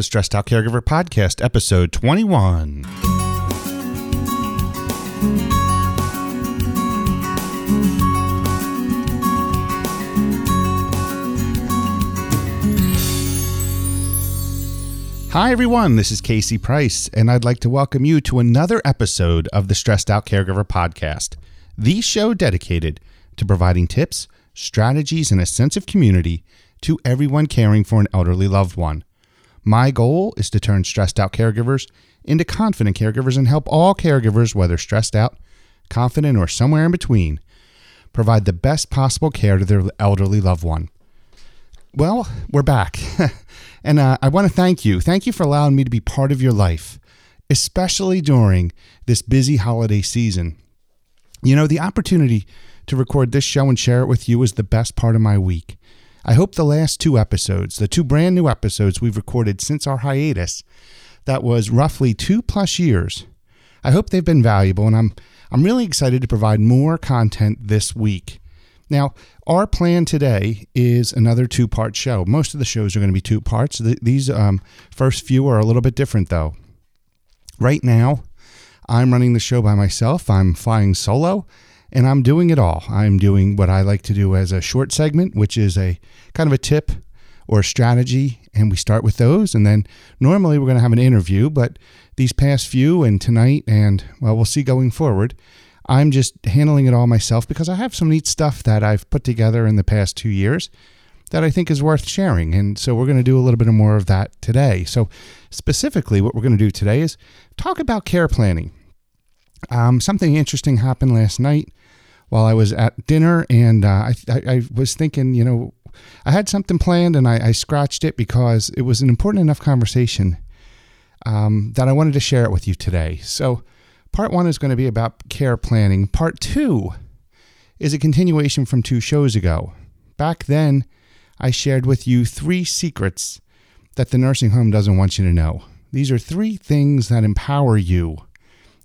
the Stressed Out Caregiver Podcast, episode 21. Hi, everyone. This is Casey Price, and I'd like to welcome you to another episode of the Stressed Out Caregiver Podcast, the show dedicated to providing tips, strategies, and a sense of community to everyone caring for an elderly loved one. My goal is to turn stressed out caregivers into confident caregivers and help all caregivers, whether stressed out, confident, or somewhere in between, provide the best possible care to their elderly loved one. Well, we're back. and uh, I want to thank you. Thank you for allowing me to be part of your life, especially during this busy holiday season. You know, the opportunity to record this show and share it with you is the best part of my week. I hope the last two episodes, the two brand new episodes we've recorded since our hiatus, that was roughly two plus years, I hope they've been valuable, and I'm I'm really excited to provide more content this week. Now, our plan today is another two part show. Most of the shows are going to be two parts. These um, first few are a little bit different, though. Right now, I'm running the show by myself, I'm flying solo, and I'm doing it all. I'm doing what I like to do as a short segment, which is a kind of a tip or a strategy, and we start with those. And then normally we're going to have an interview, but these past few and tonight, and well, we'll see going forward I'm just handling it all myself because I have some neat stuff that I've put together in the past two years that I think is worth sharing. And so we're going to do a little bit more of that today. So, specifically, what we're going to do today is talk about care planning. Um, something interesting happened last night while I was at dinner, and uh, I, I, I, was thinking, you know, I had something planned and I, I scratched it because it was an important enough conversation um, that I wanted to share it with you today. So, Part one is going to be about care planning. Part two is a continuation from two shows ago. Back then, I shared with you three secrets that the nursing home doesn't want you to know. These are three things that empower you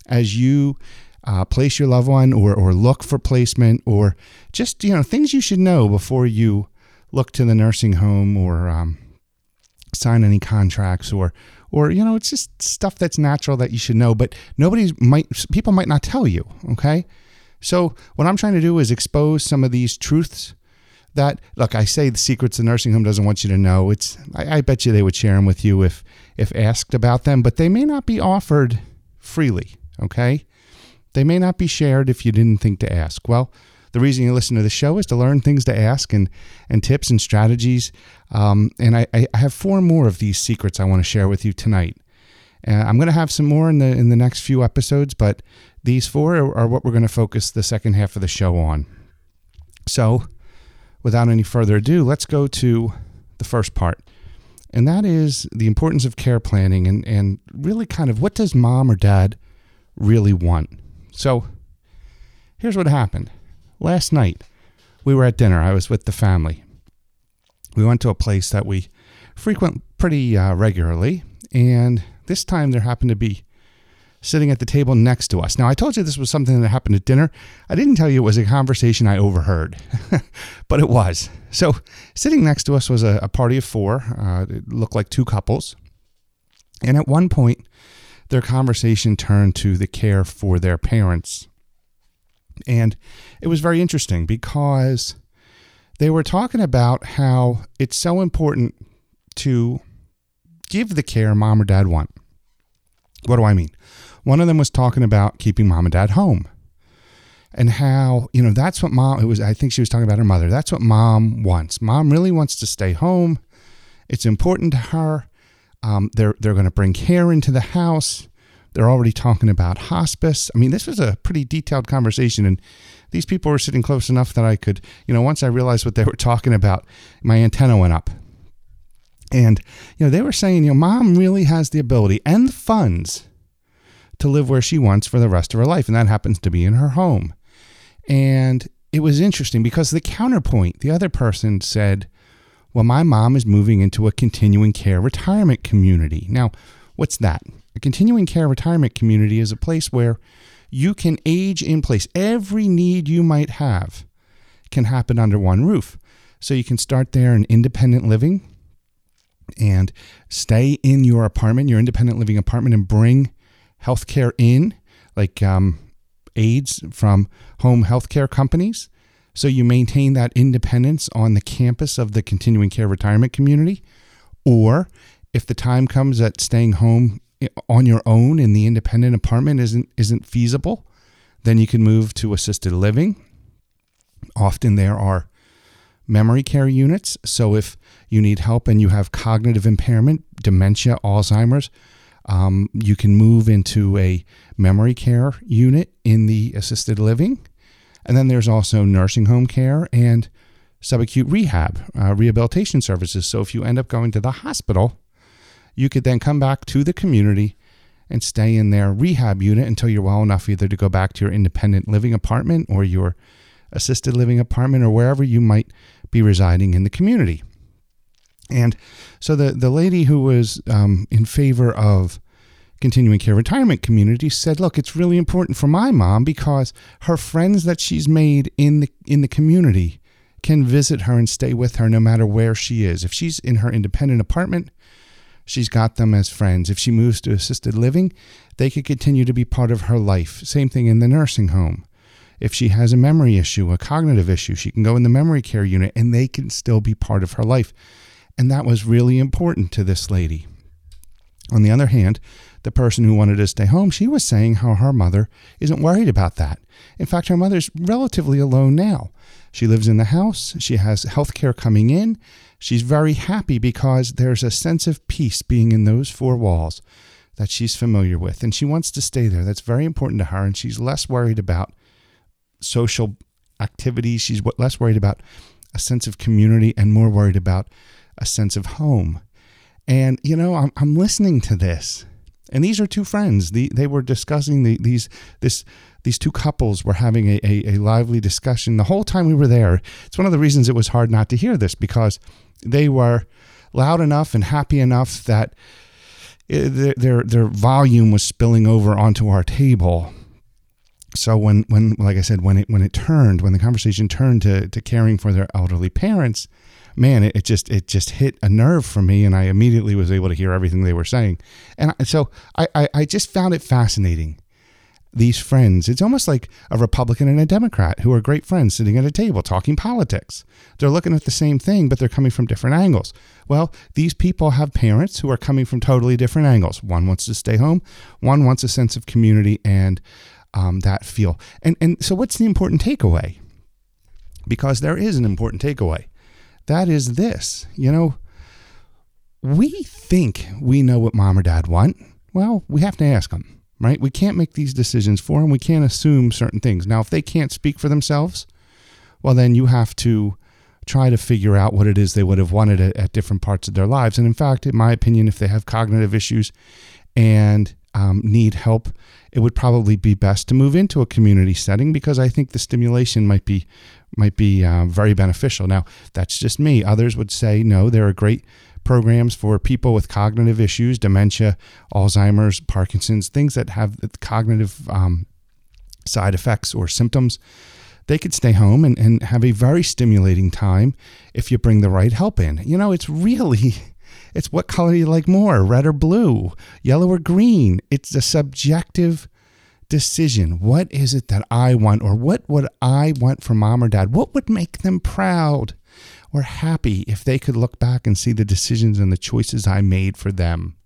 as you uh, place your loved one or, or look for placement or just, you know, things you should know before you look to the nursing home or um, sign any contracts or or you know it's just stuff that's natural that you should know but nobody might people might not tell you okay? So what i'm trying to do is expose some of these truths that look i say the secrets the nursing home doesn't want you to know. It's I, I bet you they would share them with you if if asked about them but they may not be offered freely okay they may not be shared if you didn't think to ask well the reason you listen to the show is to learn things to ask and and tips and strategies. Um, and I, I have four more of these secrets I want to share with you tonight. Uh, I'm going to have some more in the in the next few episodes, but these four are, are what we're going to focus the second half of the show on. So, without any further ado, let's go to the first part. And that is the importance of care planning and, and really kind of what does mom or dad really want? So, here's what happened. Last night, we were at dinner. I was with the family. We went to a place that we frequent pretty uh, regularly, and this time there happened to be sitting at the table next to us. Now, I told you this was something that happened at dinner. I didn't tell you it was a conversation I overheard, but it was. So, sitting next to us was a, a party of four. Uh, it looked like two couples. And at one point, their conversation turned to the care for their parents. And it was very interesting because they were talking about how it's so important to give the care mom or dad want. What do I mean? One of them was talking about keeping mom and dad home and how, you know, that's what mom, it was, I think she was talking about her mother. That's what mom wants. Mom really wants to stay home. It's important to her. Um, they're, they're going to bring care into the house. They're already talking about hospice. I mean, this was a pretty detailed conversation, and these people were sitting close enough that I could, you know, once I realized what they were talking about, my antenna went up. And, you know, they were saying, you know, mom really has the ability and the funds to live where she wants for the rest of her life, and that happens to be in her home. And it was interesting because the counterpoint, the other person said, well, my mom is moving into a continuing care retirement community. Now, what's that? A continuing care retirement community is a place where you can age in place. Every need you might have can happen under one roof. So you can start there in independent living. and stay in your apartment, your independent living apartment, and bring healthcare in, like um, aides from home healthcare companies. So you maintain that independence on the campus of the continuing care retirement community. Or if the time comes that staying home on your own in the independent apartment isn't isn't feasible, then you can move to assisted living. Often there are memory care units. So if you need help and you have cognitive impairment, dementia, Alzheimer's, um, you can move into a memory care unit in the assisted living. And then there's also nursing home care and subacute rehab, uh, rehabilitation services. So if you end up going to the hospital, you could then come back to the community and stay in their rehab unit until you're well enough either to go back to your independent living apartment or your assisted living apartment or wherever you might be residing in the community. And so the, the lady who was um, in favor of continuing care retirement community said, look, it's really important for my mom because her friends that she's made in the in the community can visit her and stay with her no matter where she is. If she's in her independent apartment, she's got them as friends. If she moves to assisted living, they could continue to be part of her life. Same thing in the nursing home. If she has a memory issue, a cognitive issue, she can go in the memory care unit and they can still be part of her life. And that was really important to this lady. On the other hand, the person who wanted to stay home, she was saying how her mother isn't worried about that. In fact, her mother's relatively alone now. She lives in the house, she has health care coming in. She's very happy because there's a sense of peace being in those four walls that she's familiar with, and she wants to stay there. That's very important to her, and she's less worried about social activities. She's less worried about a sense of community and more worried about a sense of home. And, you know, I'm, I'm listening to this and these are two friends. The, they were discussing the, these this these two couples were having a, a, a, lively discussion the whole time we were there. It's one of the reasons it was hard not to hear this because they were loud enough and happy enough that eh, it, their their volume was spilling over onto our table. So when when like I said when it when it turned when the conversation turned to to caring for their elderly parents, man, it, it, just it just hit a nerve for me, and I immediately was able to hear everything they were saying, and so I, I, I just found it fascinating. These friends, it's almost like a Republican and a Democrat who are great friends sitting at a table talking politics. They're looking at the same thing, but they're coming from different angles. Well, these people have parents who are coming from totally different angles. One wants to stay home, one wants a sense of community and um, that feel. And and so, what's the important takeaway? Because there is an important takeaway that is this. You know, we think we know what mom or dad want. Well, we have to ask them, right? We can't make these decisions for them. We can't assume certain things. Now, if they can't speak for themselves, well, then you have to try to figure out what it is they would have wanted at, different parts of their lives. And in fact, in my opinion, if they have cognitive issues and um, need help, it would probably be best to move into a community setting because I think the stimulation might be might be uh, very beneficial. Now, that's just me. Others would say no. There are great programs for people with cognitive issues, dementia, Alzheimer's, Parkinson's, things that have cognitive um, side effects or symptoms. They could stay home and, and have a very stimulating time if you bring the right help in. You know, it's really It's what color you like more, red or blue, yellow or green. It's a subjective decision. What is it that I want, or what would I want for mom or dad? What would make them proud or happy if they could look back and see the decisions and the choices I made for them?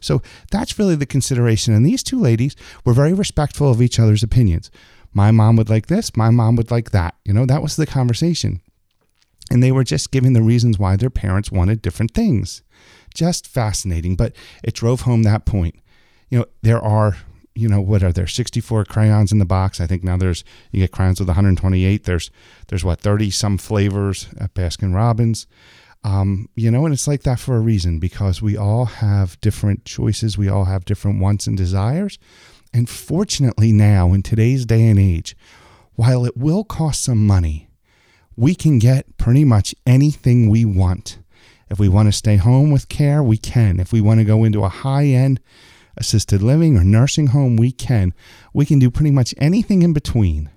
So that's really the consideration. And these two ladies were very respectful of each other's opinions. My mom would like this, my mom would like that. You know, that was the conversation. And they were just giving the reasons why their parents wanted different things just fascinating. But it drove home that point. You know, there are, you know, what are there? 64 crayons in the box. I think now there's you get crayons with 128. There's there's what 30 some flavors at Baskin Robbins. Um, you know, and it's like that for a reason because we all have different choices. We all have different wants and desires. And fortunately, now in today's day and age, while it will cost some money, we can get pretty much anything we want if we want to stay home with care, we can. If we want to go into a high end assisted living or nursing home, we can. We can do pretty much anything in between.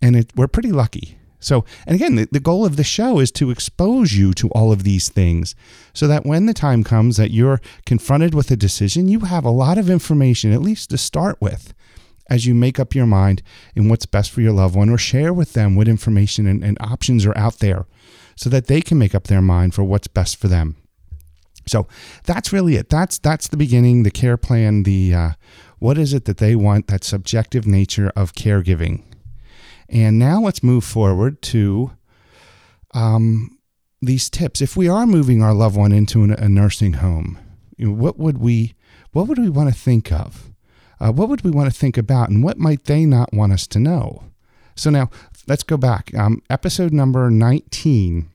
And it, we're pretty lucky. So, and again, the, the goal of the show is to expose you to all of these things so that when the time comes that you're confronted with a decision, you have a lot of information, at least to start with, as you make up your mind in what's best for your loved one or share with them what information and, and options are out there so that they can make up their mind for what's best for them. So that's really it. That's that's the beginning, the care plan, the uh, what is it that they want, that subjective nature of caregiving. And now let's move forward to um, these tips. If we are moving our loved one into an, a nursing home, you know, what would we what would we want to think of? Uh, what would we want to think about, and what might they not want us to know? So now let's go back. Um, episode number 19,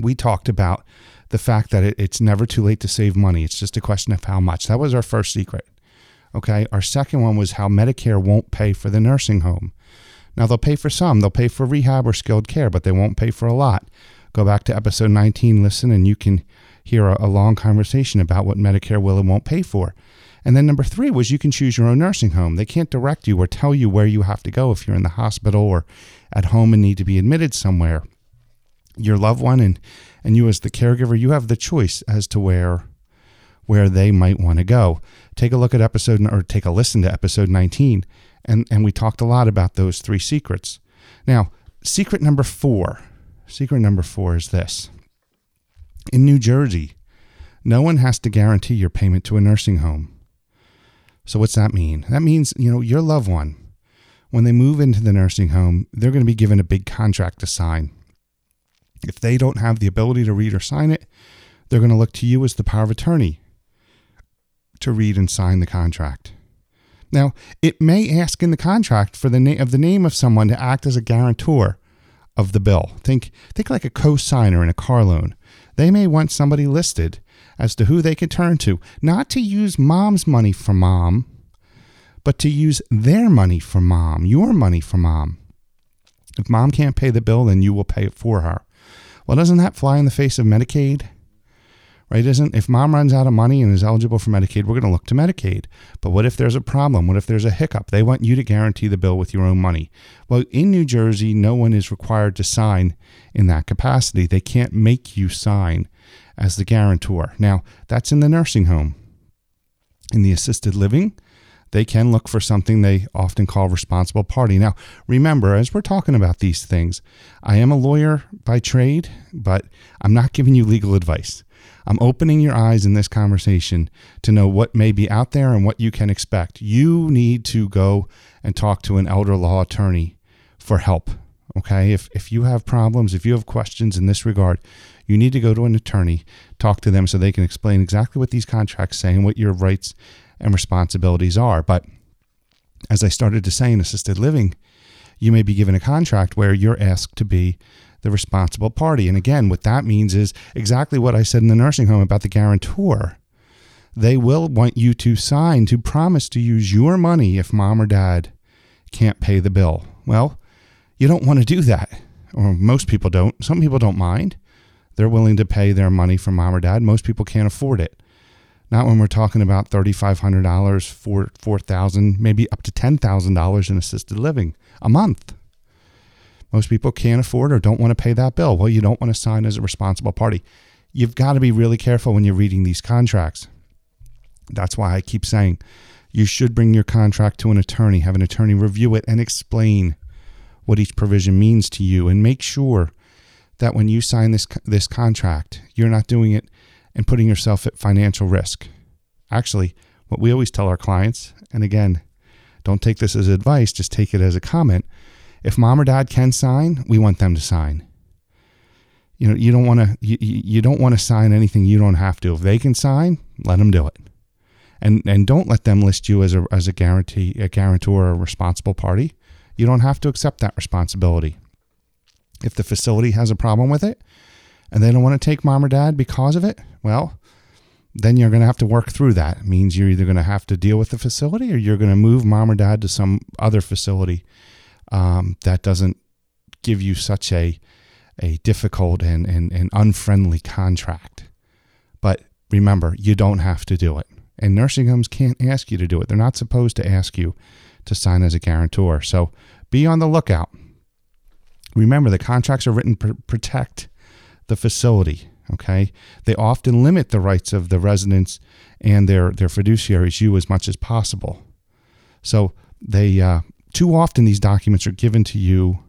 we talked about the fact that it, it's never too late to save money. It's just a question of how much. That was our first secret. Okay. Our second one was how Medicare won't pay for the nursing home. Now, they'll pay for some, they'll pay for rehab or skilled care, but they won't pay for a lot. Go back to episode 19, listen, and you can hear a, a long conversation about what Medicare will and won't pay for. And then number three was you can choose your own nursing home. They can't direct you or tell you where you have to go if you're in the hospital or at home and need to be admitted somewhere. Your loved one and, and you as the caregiver, you have the choice as to where where they might want to go. Take a look at episode or take a listen to episode 19 and, and we talked a lot about those three secrets. Now, secret number four, secret number four is this. In New Jersey, no one has to guarantee your payment to a nursing home. So what's that mean? That means, you know, your loved one, when they move into the nursing home, they're going to be given a big contract to sign. If they don't have the ability to read or sign it, they're going to look to you as the power of attorney to read and sign the contract. Now, it may ask in the contract for the name of the name of someone to act as a guarantor of the bill. Think think like a co-signer in a car loan. They may want somebody listed as to who they can turn to, not to use mom's money for mom, but to use their money for mom, your money for mom. If mom can't pay the bill, then you will pay it for her. Well, doesn't that fly in the face of Medicaid? right? Isn't if mom runs out of money and is eligible for Medicaid, we're going to look to Medicaid. But what if there's a problem? What if there's a hiccup? They want you to guarantee the bill with your own money. Well, in New Jersey, no one is required to sign in that capacity. They can't make you sign as the guarantor. Now, that's in the nursing home. In the assisted living, they can look for something they often call responsible party. Now, remember, as we're talking about these things, I am a lawyer by trade, but I'm not giving you legal advice. I'm opening your eyes in this conversation to know what may be out there and what you can expect. You need to go and talk to an elder law attorney for help. Okay. If, if you have problems, if you have questions in this regard, you need to go to an attorney, talk to them so they can explain exactly what these contracts say and what your rights and responsibilities are. But as I started to say in assisted living, you may be given a contract where you're asked to be the responsible party. And again, what that means is exactly what I said in the nursing home about the guarantor. They will want you to sign to promise to use your money if mom or dad can't pay the bill. Well, you don't want to do that, or most people don't. Some people don't mind. They're willing to pay their money for mom or dad. Most people can't afford it. Not when we're talking about $3,500, four, 4000 maybe up to $10,000 in assisted living a month. Most people can't afford or don't want to pay that bill. Well, you don't want to sign as a responsible party. You've got to be really careful when you're reading these contracts. That's why I keep saying you should bring your contract to an attorney, have an attorney review it and explain what each provision means to you and make sure that when you sign this this contract, you're not doing it and putting yourself at financial risk. Actually, what we always tell our clients, and again, don't take this as advice, just take it as a comment. If mom or dad can sign, we want them to sign. You know, you don't want to you, you don't want to sign anything you don't have to. If they can sign, let them do it. And and don't let them list you as a as a guarantee a guarantor or a responsible party. You don't have to accept that responsibility. If the facility has a problem with it and they don't want to take mom or dad because of it, well, then you're going to have to work through that. It means you're either going to have to deal with the facility or you're going to move mom or dad to some other facility um, that doesn't give you such a a difficult and, and, and unfriendly contract. But remember, you don't have to do it. And nursing homes can't ask you to do it. They're not supposed to ask you to sign as a guarantor. So be on the lookout. Remember, the contracts are written to protect the facility. Okay, they often limit the rights of the residents and their their fiduciaries, you, as much as possible. So they uh, too often these documents are given to you,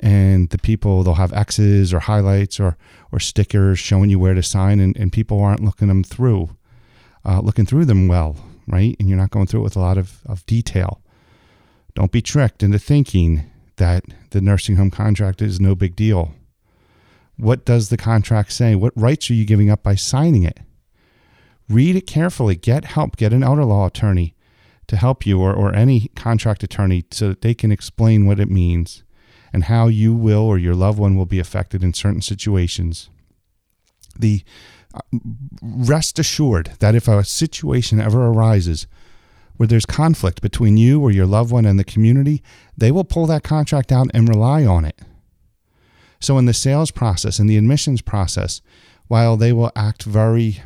and the people they'll have X's or highlights or or stickers showing you where to sign, and, and people aren't looking them through, uh, looking through them well, right? And you're not going through it with a lot of, of detail. Don't be tricked into thinking that the nursing home contract is no big deal. What does the contract say? What rights are you giving up by signing it? Read it carefully. Get help. Get an elder law attorney to help you or, or any contract attorney so that they can explain what it means and how you will or your loved one will be affected in certain situations. The uh, rest assured that if a situation ever arises where there's conflict between you or your loved one and the community, they will pull that contract out and rely on it. So, in the sales process, and the admissions process, while they will act very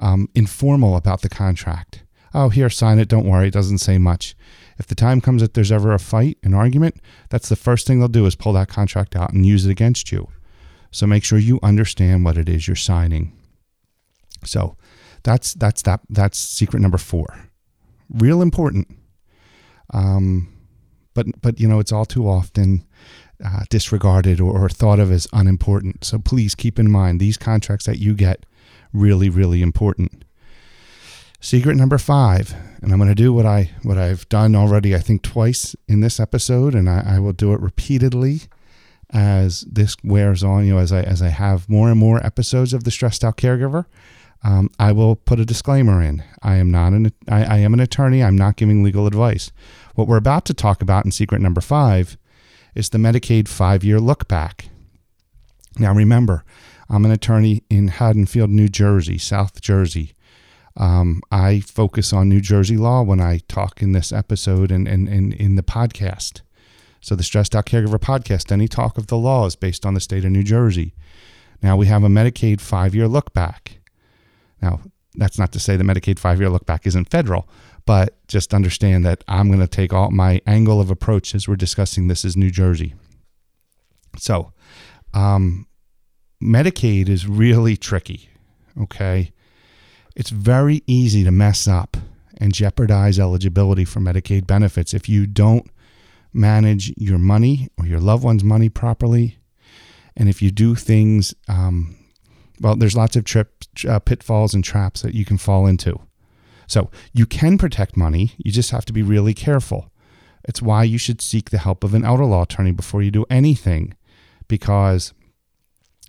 um, informal about the contract, oh, here, sign it, don't worry, it doesn't say much. If the time comes that there's ever a fight, an argument, that's the first thing they'll do is pull that contract out and use it against you. So make sure you understand what it is you're signing. So that's that's that that's secret number four. Real important. Um, but but you know it's all too often uh, disregarded or, or thought of as unimportant. So please keep in mind these contracts that you get really, really important. Secret number five, and I'm going to do what I what I've done already, I think twice in this episode, and I, I, will do it repeatedly as this wears on. You know, as I as I have more and more episodes of the stressed out caregiver, um, I will put a disclaimer in. I am not an I, I am an attorney. I'm not giving legal advice. What we're about to talk about in secret number five is the Medicaid five year look back. Now, remember, I'm an attorney in Haddonfield, New Jersey, South Jersey. Um, I focus on New Jersey law when I talk in this episode and, and, and in the podcast. So, the Stressed Out Caregiver podcast, any talk of the law is based on the state of New Jersey. Now, we have a Medicaid five year look back. Now, that's not to say the Medicaid five year look back isn't federal, but just understand that I'm going to take all my angle of approach as we're discussing this is New Jersey. So, um, Medicaid is really tricky. Okay. It's very easy to mess up and jeopardize eligibility for Medicaid benefits if you don't manage your money or your loved one's money properly. And if you do things, um, well, there's lots of trip, uh, pitfalls and traps that you can fall into. So you can protect money, you just have to be really careful. It's why you should seek the help of an elder law attorney before you do anything, because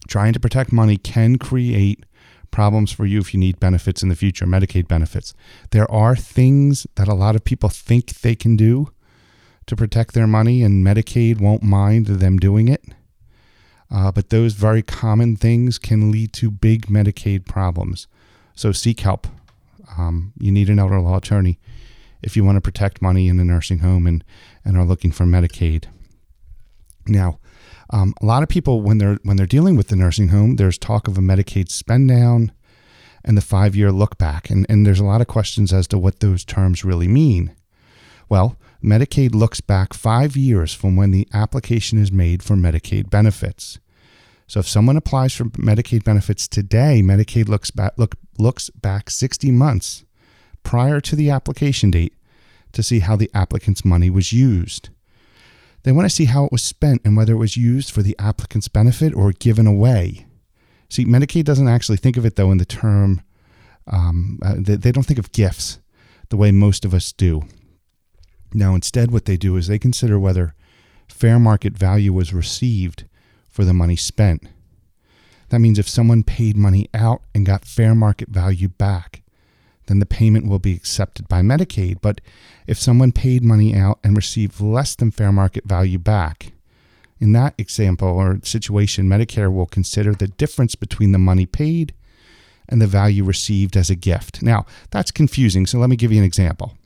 trying to protect money can create problems for you if you need benefits in the future, Medicaid benefits. There are things that a lot of people think they can do to protect their money, and Medicaid won't mind them doing it. Uh, but those very common things can lead to big Medicaid problems. So seek help. Um, you need an elder law attorney if you want to protect money in a nursing home and, and are looking for Medicaid. Now, um, a lot of people when they're when they're dealing with the nursing home, there's talk of a Medicaid spend down and the five year look back, and, and there's a lot of questions as to what those terms really mean. Well, Medicaid looks back five years from when the application is made for Medicaid benefits. So if someone applies for Medicaid benefits today, Medicaid looks back look looks back 60 months prior to the application date to see how the applicant's money was used. They want to see how it was spent and whether it was used for the applicant's benefit or given away. See, Medicaid doesn't actually think of it though in the term, um, uh, they, they don't think of gifts the way most of us do. Now, instead, what they do is they consider whether fair market value was received for the money spent. That means if someone paid money out and got fair market value back, then the payment will be accepted by Medicaid. But if someone paid money out and received less than fair market value back, in that example or situation, Medicare will consider the difference between the money paid and the value received as a gift. Now, that's confusing, so let me give you an example.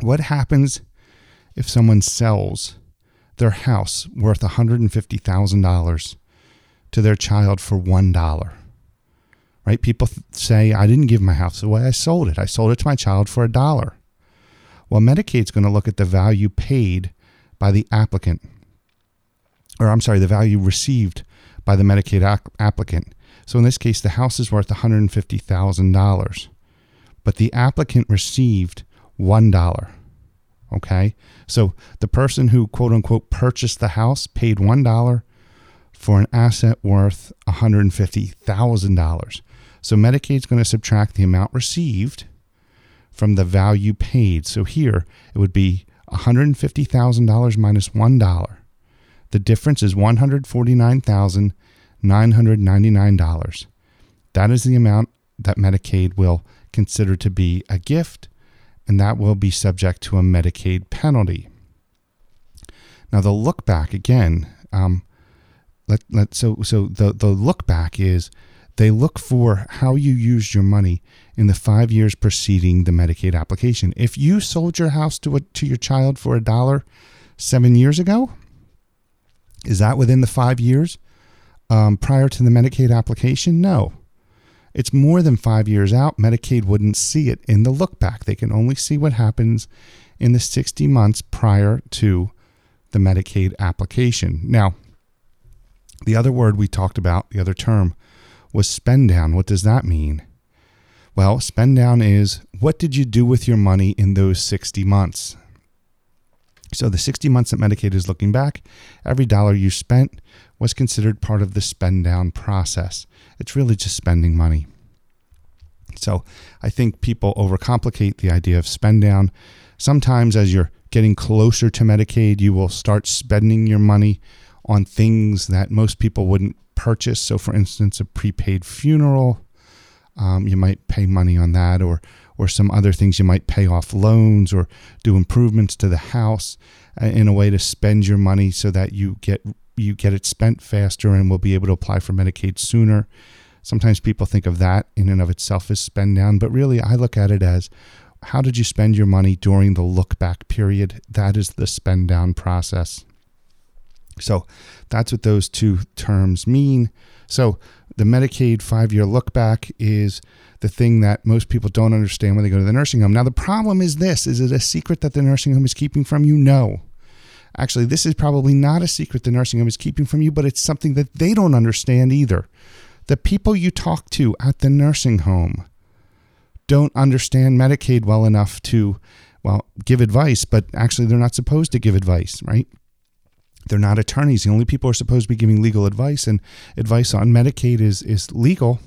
What happens if someone sells their house worth $150,000 to their child for $1. Right? People say, I didn't give my house away, I sold it. I sold it to my child for a dollar. Well, Medicaid's going to look at the value paid by the applicant. or I'm sorry, the value received by the Medicaid applicant. So in this case, the house is worth $150,000, but the applicant received $1. Okay. So the person who quote unquote purchased the house paid $1 for an asset worth $150,000. So Medicaid's going to subtract the amount received from the value paid. So here it would be $150,000 minus 1. The difference is $149,999. That is the amount that Medicaid will consider to be a gift, and that will be subject to a Medicaid penalty. Now, the look back again, um, let, let, so, so the, the look back is they look for how you used your money in the five years preceding the Medicaid application. If you sold your house to a, to your child for a dollar seven years ago, is that within the five years um, prior to the Medicaid application? No. It's more than five years out. Medicaid wouldn't see it in the look back. They can only see what happens in the 60 months prior to the Medicaid application. Now, the other word we talked about, the other term, was spend down. What does that mean? Well, spend down is what did you do with your money in those 60 months? So the 60 months that Medicaid is looking back, every dollar you spent was considered part of the spend down process. It's really just spending money. So I think people overcomplicate the idea of spend down. Sometimes as you're getting closer to Medicaid, you will start spending your money on things that most people wouldn't purchase. So, for instance, a prepaid funeral, um, you might pay money on that, or or some other things you might pay off loans or do improvements to the house uh, in a way to spend your money so that you get you get it spent faster and will be able to apply for Medicaid sooner. Sometimes people think of that in and of itself as spend down, but really I look at it as how did you spend your money during the look back period? That is the spend down process. So that's what those two terms mean. So the Medicaid five year look back is the thing that most people don't understand when they go to the nursing home. Now the problem is this: is it a secret that the nursing home is keeping from you? No. Actually, this is probably not a secret the nursing home is keeping from you, but it's something that they don't understand either. The people you talk to at the nursing home don't understand Medicaid well enough to, well, give advice, but actually they're not supposed to give advice, right? They're not attorneys. The only people who are supposed to be giving legal advice and advice on Medicaid is, is legal.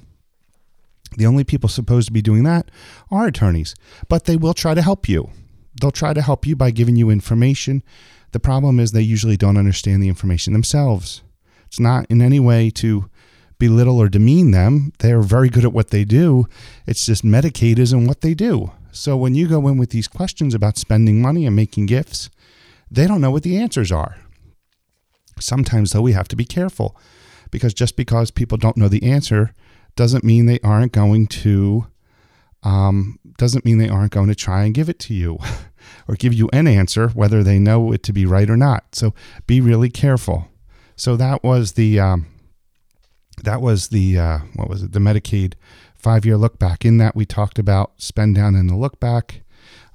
The only people supposed to be doing that are attorneys, but they will try to help you. They'll try to help you by giving you information. The problem is they usually don't understand the information themselves. It's not in any way to belittle or demean them. They're very good at what they do. It's just Medicaid isn't what they do. So when you go in with these questions about spending money and making gifts, they don't know what the answers are. Sometimes, though, we have to be careful because just because people don't know the answer doesn't mean they aren't going to um, doesn't mean they aren't going to try and give it to you or give you an answer whether they know it to be right or not. So be really careful. So that was the um, that was the uh, what was it the Medicaid five year look back. In that we talked about spend down and the look back.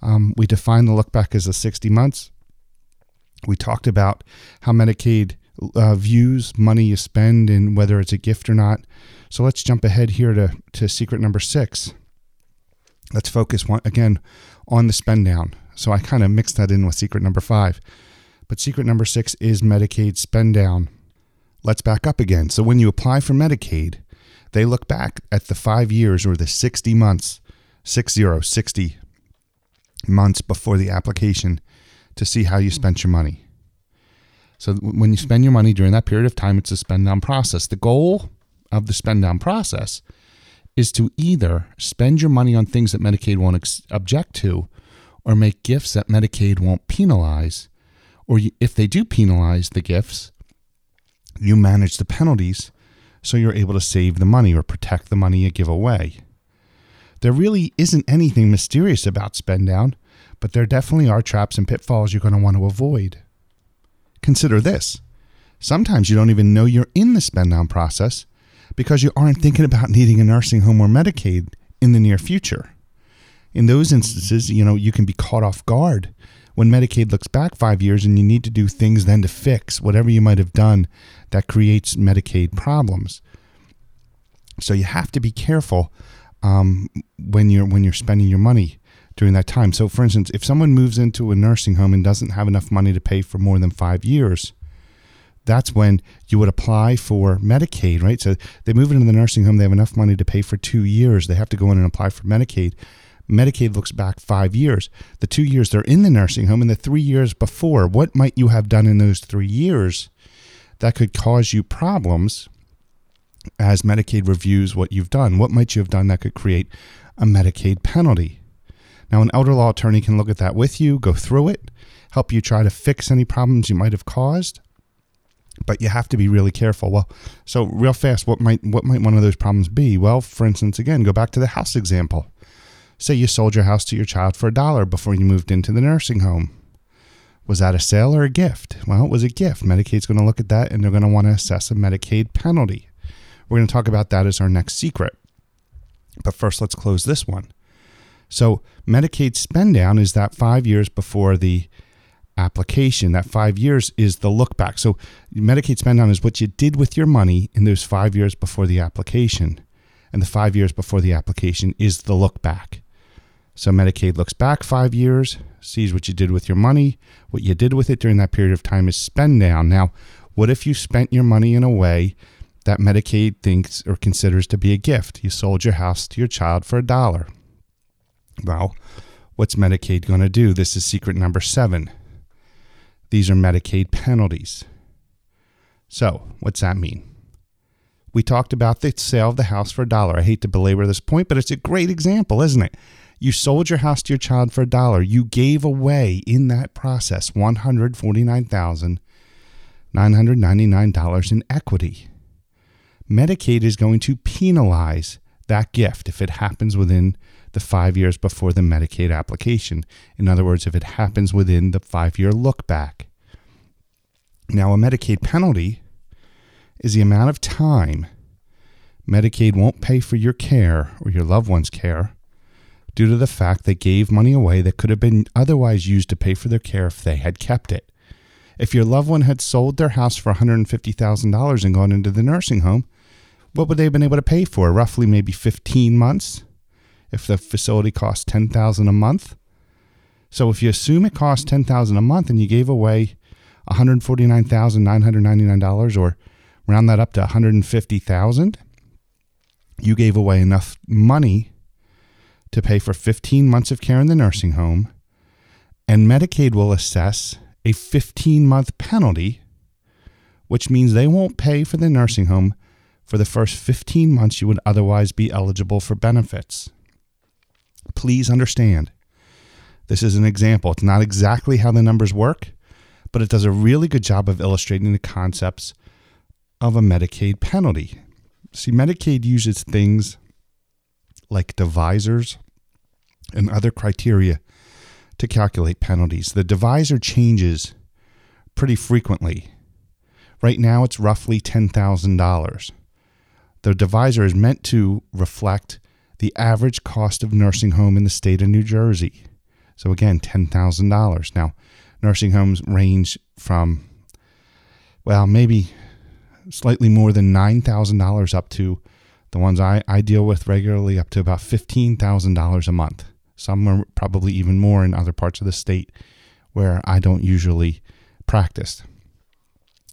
Um, we defined the look back as the 60 months. We talked about how Medicaid uh, views money you spend and whether it's a gift or not. So let's jump ahead here to, to secret number six. Let's focus one, again on the spend down. So I kind of mixed that in with secret number five. But secret number six is Medicaid spend down. Let's back up again. So when you apply for Medicaid, they look back at the five years or the 60 months, six zero, 60 months before the application to see how you spent your money. So when you spend your money during that period of time, it's a spend down process. The goal of the spend down process is to either spend your money on things that Medicaid won't ex- object to or make gifts that Medicaid won't penalize. Or if they do penalize the gifts, you manage the penalties so you're able to save the money or protect the money you give away. There really isn't anything mysterious about spend down but there definitely are traps and pitfalls you're going to want to avoid. Consider this sometimes you don't even know you're in the spend down process because you aren't thinking about needing a nursing home or Medicaid in the near future. In those instances, you know, you can be caught off guard when Medicaid looks back five years and you need to do things then to fix whatever you might have done that creates Medicaid problems. So you have to be careful um, when you're when you're spending your money during that time. So, for instance, if someone moves into a nursing home and doesn't have enough money to pay for more than five years, that's when you would apply for Medicaid, right? So they move into the nursing home, they have enough money to pay for two years. They have to go in and apply for Medicaid. Medicaid looks back five years. The two years they're in the nursing home and the three years before, what might you have done in those three years that could cause you problems as Medicaid reviews what you've done? What might you have done that could create a Medicaid penalty? Now, an elder law attorney can look at that with you, go through it, help you try to fix any problems you might have caused. But you have to be really careful. Well, so real fast, what might what might one of those problems be? Well, for instance, again, go back to the house example. Say you sold your house to your child for a dollar before you moved into the nursing home. Was that a sale or a gift? Well, it was a gift. Medicaid's going to look at that and they're going to want to assess a Medicaid penalty. We're going to talk about that as our next secret. But first, let's close this one. So, Medicaid spend down is that five years before the application. That five years is the look back. So, Medicaid spend down is what you did with your money in those five years before the application. And the five years before the application is the look back. So, Medicaid looks back five years, sees what you did with your money. What you did with it during that period of time is spend down. Now, what if you spent your money in a way that Medicaid thinks or considers to be a gift? You sold your house to your child for a dollar. Well, what's Medicaid going to do? This is secret number seven. These are Medicaid penalties. So, what's that mean? We talked about the sale of the house for a dollar. I hate to belabor this point, but it's a great example, isn't it? You sold your house to your child for a dollar. You gave away in that process $149,999 in equity. Medicaid is going to penalize that gift if it happens within the five years before the Medicaid application. In other words, if it happens within the five year look back. Now, a Medicaid penalty is the amount of time Medicaid won't pay for your care or your loved one's care due to the fact they gave money away that could have been otherwise used to pay for their care if they had kept it. If your loved one had sold their house for $150,000 and gone into the nursing home, what would they have been able to pay for? Roughly maybe 15 months? if the facility costs 10000 a month. So if you assume it costs 10000 a month and you gave away $149,999 or round that up to 150,000, you gave away enough money to pay for 15 months of care in the nursing home and Medicaid will assess a 15 month penalty which means they won't pay for the nursing home for the first 15 months you would otherwise be eligible for benefits. Please understand, this is an example. It's not exactly how the numbers work, but it does a really good job of illustrating the concepts of a Medicaid penalty. See, Medicaid uses things like divisors and other criteria to calculate penalties. The divisor changes pretty frequently. Right now, it's roughly $10,000. The divisor is meant to reflect the average cost of nursing home in the state of New Jersey. So again, $10,000. Now, nursing homes range from, well, maybe slightly more than $9,000 up to the ones I, I deal with regularly up to about $15,000 a month. Some are probably even more in other parts of the state where I don't usually practice.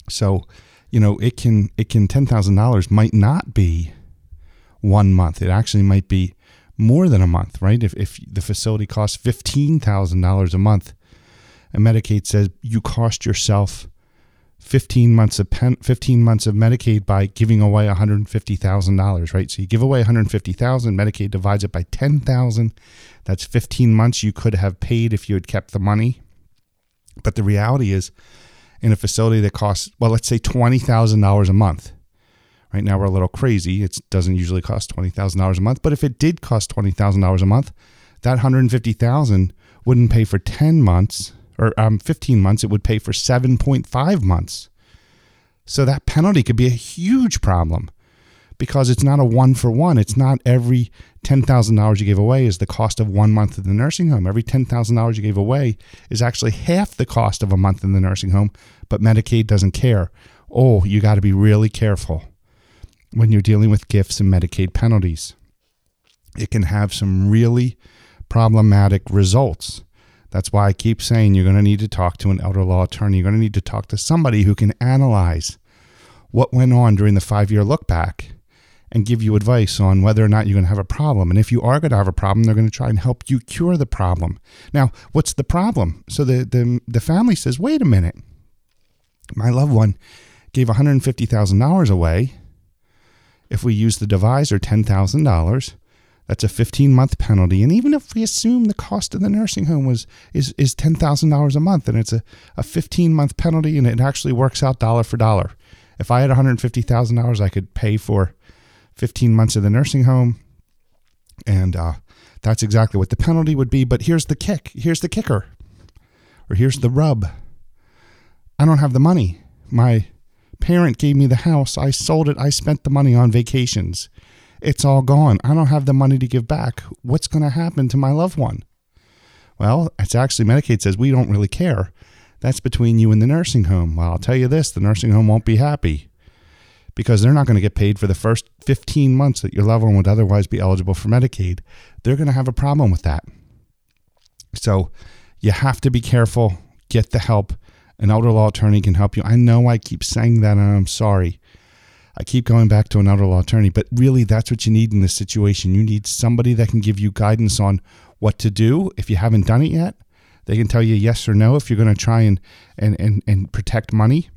So, you know, it can it can $10,000 might not be one month. It actually might be more than a month, right? If, if the facility costs $15,000 a month and Medicaid says you cost yourself 15 months of pen, 15 months of Medicaid by giving away $150,000, right? So you give away 150,000, Medicaid divides it by 10,000. That's 15 months you could have paid if you had kept the money. But the reality is in a facility that costs, well, let's say $20,000 a month Right now we're a little crazy. It doesn't usually cost twenty thousand dollars a month, but if it did cost twenty thousand dollars a month, that hundred fifty thousand wouldn't pay for ten months or um, fifteen months. It would pay for seven point five months. So that penalty could be a huge problem because it's not a one for one. It's not every $10,000 you gave away is the cost of one month in the nursing home. Every $10,000 you gave away is actually half the cost of a month in the nursing home, but Medicaid doesn't care. Oh, you got to be really careful when you're dealing with gifts and Medicaid penalties. It can have some really problematic results. That's why I keep saying you're going to need to talk to an elder law attorney. You're going to need to talk to somebody who can analyze what went on during the five year look back and give you advice on whether or not you're going to have a problem. And if you are going to have a problem, they're going to try and help you cure the problem. Now, what's the problem? So the, the, the family says, wait a minute. My loved one gave $150,000 away. If we use the divisor, $10,000 that's a 15 month penalty. And even if we assume the cost of the nursing home was is is $10,000 a month and it's a, a 15 month penalty and it actually works out dollar for dollar. If I had $150,000, I could pay for 15 months of the nursing home. And uh, that's exactly what the penalty would be. But here's the kick. Here's the kicker. Or here's the rub. I don't have the money. My parent gave me the house. I sold it. I spent the money on vacations. It's all gone. I don't have the money to give back. What's going to happen to my loved one? Well, it's actually Medicaid says we don't really care. That's between you and the nursing home. Well, I'll tell you this the nursing home won't be happy because they're not going to get paid for the first 15 months that your loved one would otherwise be eligible for Medicaid. They're going to have a problem with that. So you have to be careful, get the help. An elder law attorney can help you. I know I keep saying that, and I'm sorry. I keep going back to an elder law attorney, but really that's what you need in this situation. You need somebody that can give you guidance on what to do if you haven't done it yet. They can tell you yes or no if you're going to try and, and, and, and protect money.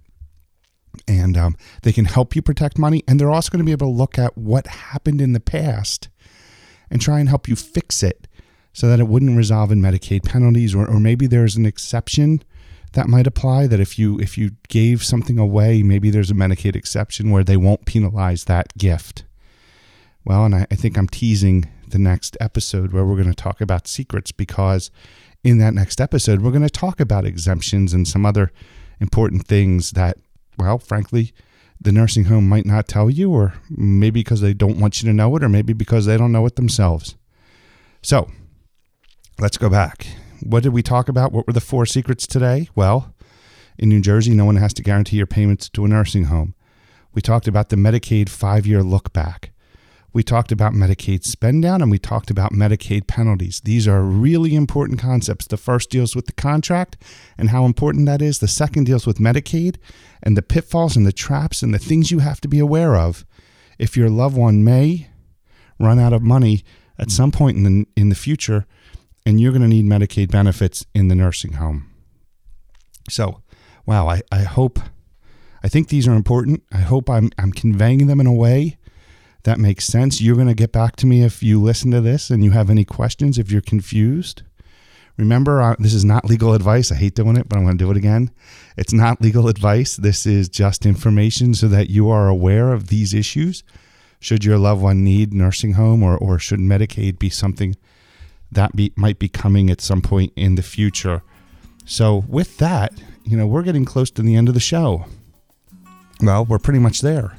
And um, they can help you protect money. And they're also going to be able to look at what happened in the past and try and help you fix it so that it wouldn't resolve in Medicaid penalties, or, or maybe there's an exception that might apply that if you if you gave something away maybe there's a medicaid exception where they won't penalize that gift. Well and I, I think i'm teasing the next episode where we're going to talk about secrets because in that next episode we're going to talk about exemptions and some other important things that well frankly the nursing home might not tell you or maybe because they don't want you to know it or maybe because they don't know it themselves. So let's go back what did we talk about? What were the four secrets today? Well, in New Jersey, no one has to guarantee your payments to a nursing home. We talked about the Medicaid five year look back. We talked about Medicaid spend down and we talked about Medicaid penalties. These are really important concepts. The first deals with the contract and how important that is. The second deals with Medicaid and the pitfalls and the traps and the things you have to be aware of if your loved one may run out of money at some point in the, in the future and you're going to need Medicaid benefits in the nursing home. So, wow, I, I hope, I think these are important. I hope I'm, I'm conveying them in a way that makes sense. You're going to get back to me if you listen to this and you have any questions, if you're confused. Remember, uh, this is not legal advice. I hate doing it, but I'm going to do it again. It's not legal advice. This is just information so that you are aware of these issues. Should your loved one need nursing home or, or should Medicaid be something that be, might be coming at some point in the future. So, with that, you know, we're getting close to the end of the show. Well, we're pretty much there.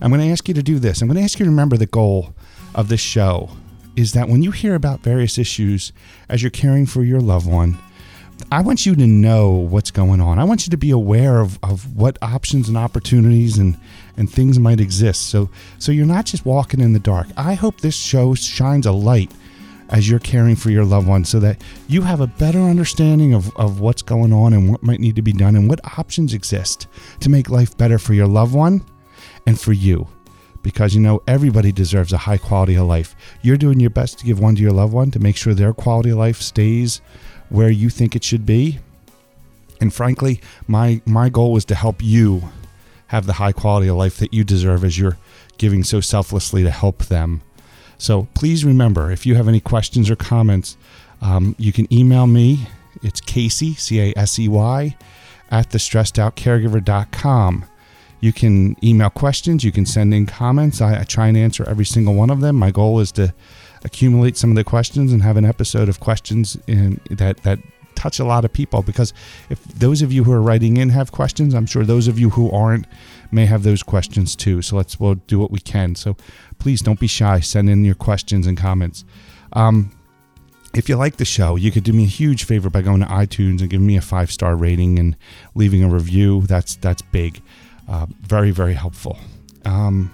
I'm going to ask you to do this. I'm going to ask you to remember the goal of this show is that when you hear about various issues as you're caring for your loved one, I want you to know what's going on. I want you to be aware of, of what options and opportunities and, and things might exist. So so you're not just walking in the dark. I hope this show shines a light as you're caring for your loved one so that you have a better understanding of, of what's going on and what might need to be done and what options exist to make life better for your loved one and for you. Because you know, everybody deserves a high quality of life. You're doing your best to give one to your loved one to make sure their quality of life stays where you think it should be. And frankly, my, my goal was to help you have the high quality of life that you deserve as you're giving so selflessly to help them so please remember if you have any questions or comments, um, you can email me. It's Casey, C A S E Y, at the stressedoutcaregiver.com. You can email questions, you can send in comments. I, I try and answer every single one of them. My goal is to accumulate some of the questions and have an episode of questions in, that, that touch a lot of people because if those of you who are writing in have questions, I'm sure those of you who aren't may have those questions too. So let's we'll do what we can. So please don't be shy. Send in your questions and comments. Um, if you like the show, you could do me a huge favor by going to iTunes and giving me a five star rating and leaving a review. That's that's big, uh, very very helpful. Um,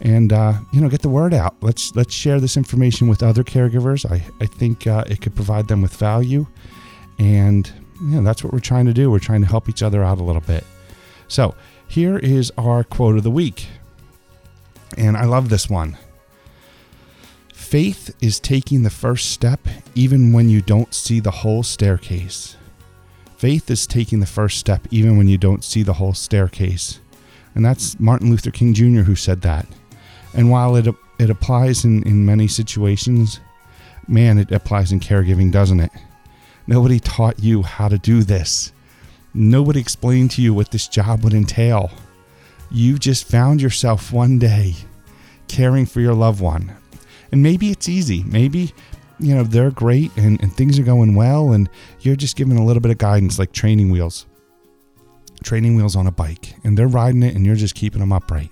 and uh, you know, get the word out. Let's let's share this information with other caregivers. I I think uh, it could provide them with value, and you know that's what we're trying to do. We're trying to help each other out a little bit. So here is our quote of the week, and I love this one. Faith is taking the first step even when you don't see the whole staircase. Faith is taking the first step even when you don't see the whole staircase. And that's Martin Luther King Jr. who said that. And while it, it applies in, in many situations, man, it applies in caregiving, doesn't it? Nobody taught you how to do this. Nobody explained to you what this job would entail. You just found yourself one day caring for your loved one, and maybe it's easy. Maybe, you know, they're great and, and things are going well, and you're just giving a little bit of guidance like training wheels. Training wheels on a bike, and they're riding it, and you're just keeping them upright.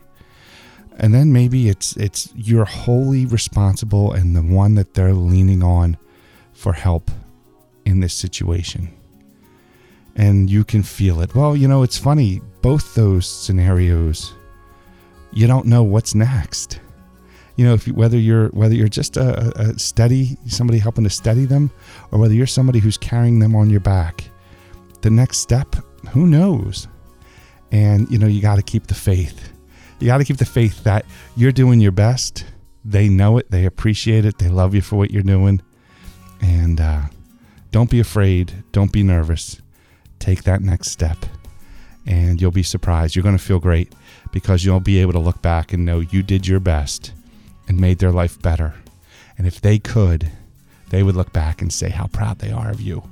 And then maybe it's it's you're wholly responsible and the one that they're leaning on for help in this situation. And you can feel it. Well, you know, it's funny, both those scenarios, you don't know what's next you know, if you, whether you're whether you're just a, a steady somebody helping to steady them, or whether you're somebody who's carrying them on your back, the next step, who knows? And you know, you got to keep the faith. You got to keep the faith that you're doing your best. They know it. They appreciate it. They love you for what you're doing. And uh, don't be afraid. Don't be nervous. Take that next step, and you'll be surprised. You're going to feel great because you'll be able to look back and know you did your best and made their life better. And if they could, they would look back and say how proud they are of you,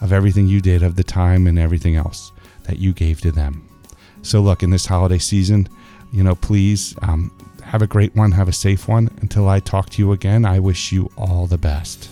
of everything you did, of the time and everything else that you gave to them. So, look, in this holiday season, you know, please um, have a great one, have a safe one. Until I talk to you again, I wish you all the best.